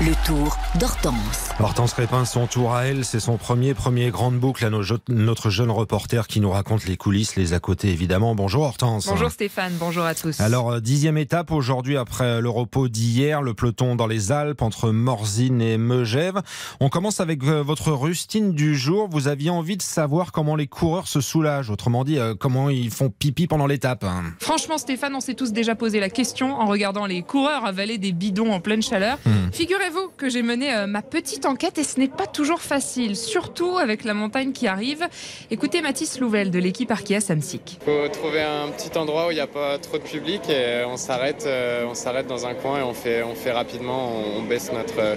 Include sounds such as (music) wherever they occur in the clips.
Le tour d'Hortense. Hortense Crépin, son tour à elle, c'est son premier, premier grande boucle à nos notre jeune reporter qui nous raconte les coulisses, les à côté évidemment. Bonjour Hortense. Bonjour Stéphane, bonjour à tous. Alors, euh, dixième étape aujourd'hui après le repos d'hier, le peloton dans les Alpes entre Morzine et Megève. On commence avec euh, votre rustine du jour. Vous aviez envie de savoir comment les coureurs se soulagent, autrement dit, euh, comment ils font pipi pendant l'étape. Franchement Stéphane, on s'est tous déjà posé la question en regardant les coureurs avaler des bidons en pleine chaleur. Hmm. Figurez-vous que j'ai mené euh, ma petite enquête et ce n'est pas toujours facile, surtout avec la montagne qui arrive. Écoutez Mathis Louvel de l'équipe Arkea Samsic. faut trouver un petit endroit où il n'y a pas trop de public et on s'arrête, euh, on s'arrête dans un coin et on fait, on fait rapidement, on, on baisse notre, euh,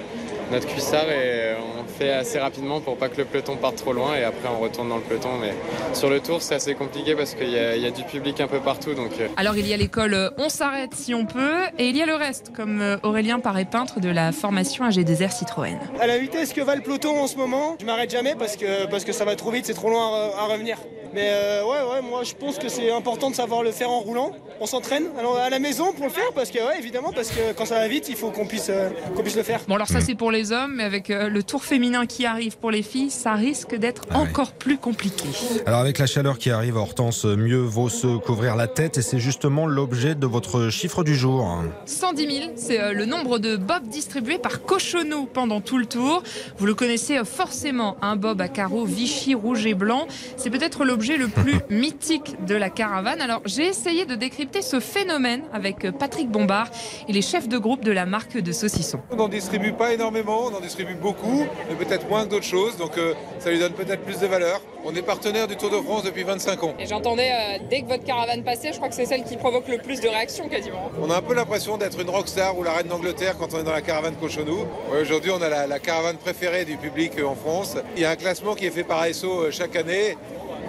notre cuissard et on fait assez rapidement pour pas que le peloton parte trop loin et après on retourne dans le peloton. Mais sur le tour c'est assez compliqué parce qu'il y, a- il y a du public un peu partout donc euh, Alors il y a l'école euh, On s'arrête si on peut et il y a le reste comme euh, Aurélien paraît peintre de la formation AG2R Citroën. À la vitesse que va le peloton en ce moment, je m'arrête jamais parce que, parce que ça va trop vite, c'est trop loin à, à revenir. Mais euh, ouais, ouais, moi je pense que c'est important de savoir le faire en roulant. On s'entraîne alors, à la maison pour le faire parce que, ouais, évidemment, parce que quand ça va vite, il faut qu'on puisse, euh, qu'on puisse le faire. Bon alors ça c'est pour les hommes mais avec euh, le tour féminin qui arrive pour les filles, ça risque d'être Ah encore plus compliqué. Alors avec la chaleur qui arrive, Hortense, mieux vaut se couvrir la tête et c'est justement l'objet de votre chiffre du jour. 110 000, c'est euh, le nombre de bobs distribués par Cochonou pendant tout le tour. Vous le connaissez euh, forcément, un bob à carreaux Vichy rouge et blanc. C'est peut-être l'objet le plus (laughs) mythique de la caravane. Alors j'ai essayé de décrypter ce phénomène avec euh, Patrick Bombard et les chefs de groupe de la marque de saucissons. On n'en distribue pas énormément, on en distribue beaucoup, mais peut-être moins que d'autres choses, donc euh, ça lui donne peut-être plus de valeur. On est partenaire du Tour de France depuis 25 ans. Et j'entendais, euh, dès que votre caravane passait, je crois que c'est celle qui provoque le plus de réactions quasiment. On a un peu l'impression d'être une rockstar ou la reine d'Angleterre quand on est dans la caravane Cochonou. Ouais, Aujourd'hui, on a la, la caravane préférée du public euh, en France. Il y a un classement qui est fait par ASO chaque année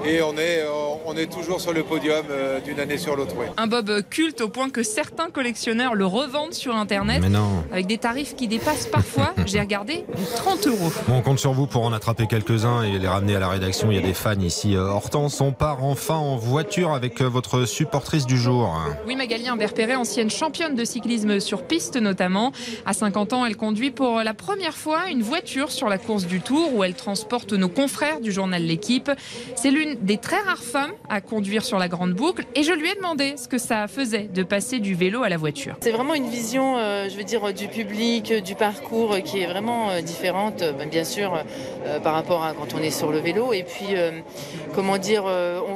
et on est, on est toujours sur le podium euh, d'une année sur l'autre. ouais. Un bob culte au point que certains collectionneurs le revendent sur Internet Mais non. avec des tarifs qui dépassent parfois, (laughs) j'ai regardé, 30 euros. Bon, on compte sur vous pour en attraper quelques-uns et les ramener à la rédaction. Il y a des fans ici. Euh, Hortense, on part enfin en voiture avec euh, votre supportrice du jour. Oui, Magali Imbert-Perret, ancienne championne de cyclisme sur piste notamment. À 50 ans, elle conduit pour la première fois une voiture sur la course du Tour où elle transporte nos confrères du journal L'équipe. C'est l'une des très rares femmes à conduire sur la grande boucle et je lui ai demandé ce que ça faisait de passer du vélo à la voiture. C'est vraiment une vision, euh, je veux dire, du public, euh, du parcours euh, qui est vraiment différente, euh, bien sûr, par rapport à quand on est sur le vélo. Et puis, comment dire,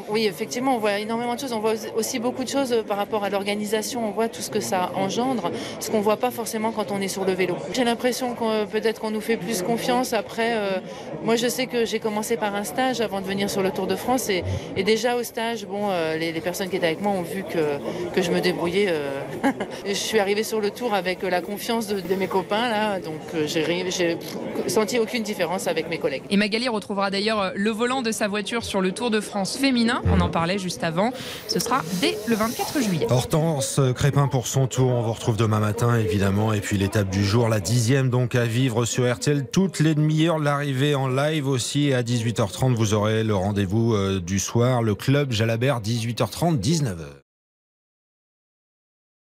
oui, effectivement, on voit énormément de choses. On voit aussi beaucoup de choses par rapport à l'organisation. On voit tout ce que ça engendre, ce qu'on voit pas forcément quand on est sur le vélo. J'ai l'impression euh, peut-être qu'on nous fait plus confiance. Après, moi, je sais que j'ai commencé par un stage avant de venir sur le Tour de France. Et déjà au stage, bon, euh, les, les personnes qui étaient avec moi ont vu que, que je me débrouillais. euh, (laughs) je suis arrivée sur le tour avec la confiance de, de mes copains, là, donc euh, j'ai senti aucune différence avec mes collègues. Et Magali retrouvera d'ailleurs le volant de sa voiture sur le Tour de France féminin. On en parlait juste avant. Ce sera dès le 24 juillet. Hortense Crépin pour son tour. On vous retrouve demain matin, évidemment. Et puis l'étape du jour, la dixième, donc à vivre sur RTL. Toutes les demi-heures, l'arrivée en live aussi. Et à 18h30, vous aurez le rendez-vous euh, du soir, le club Jalabert, 18h30, 19h.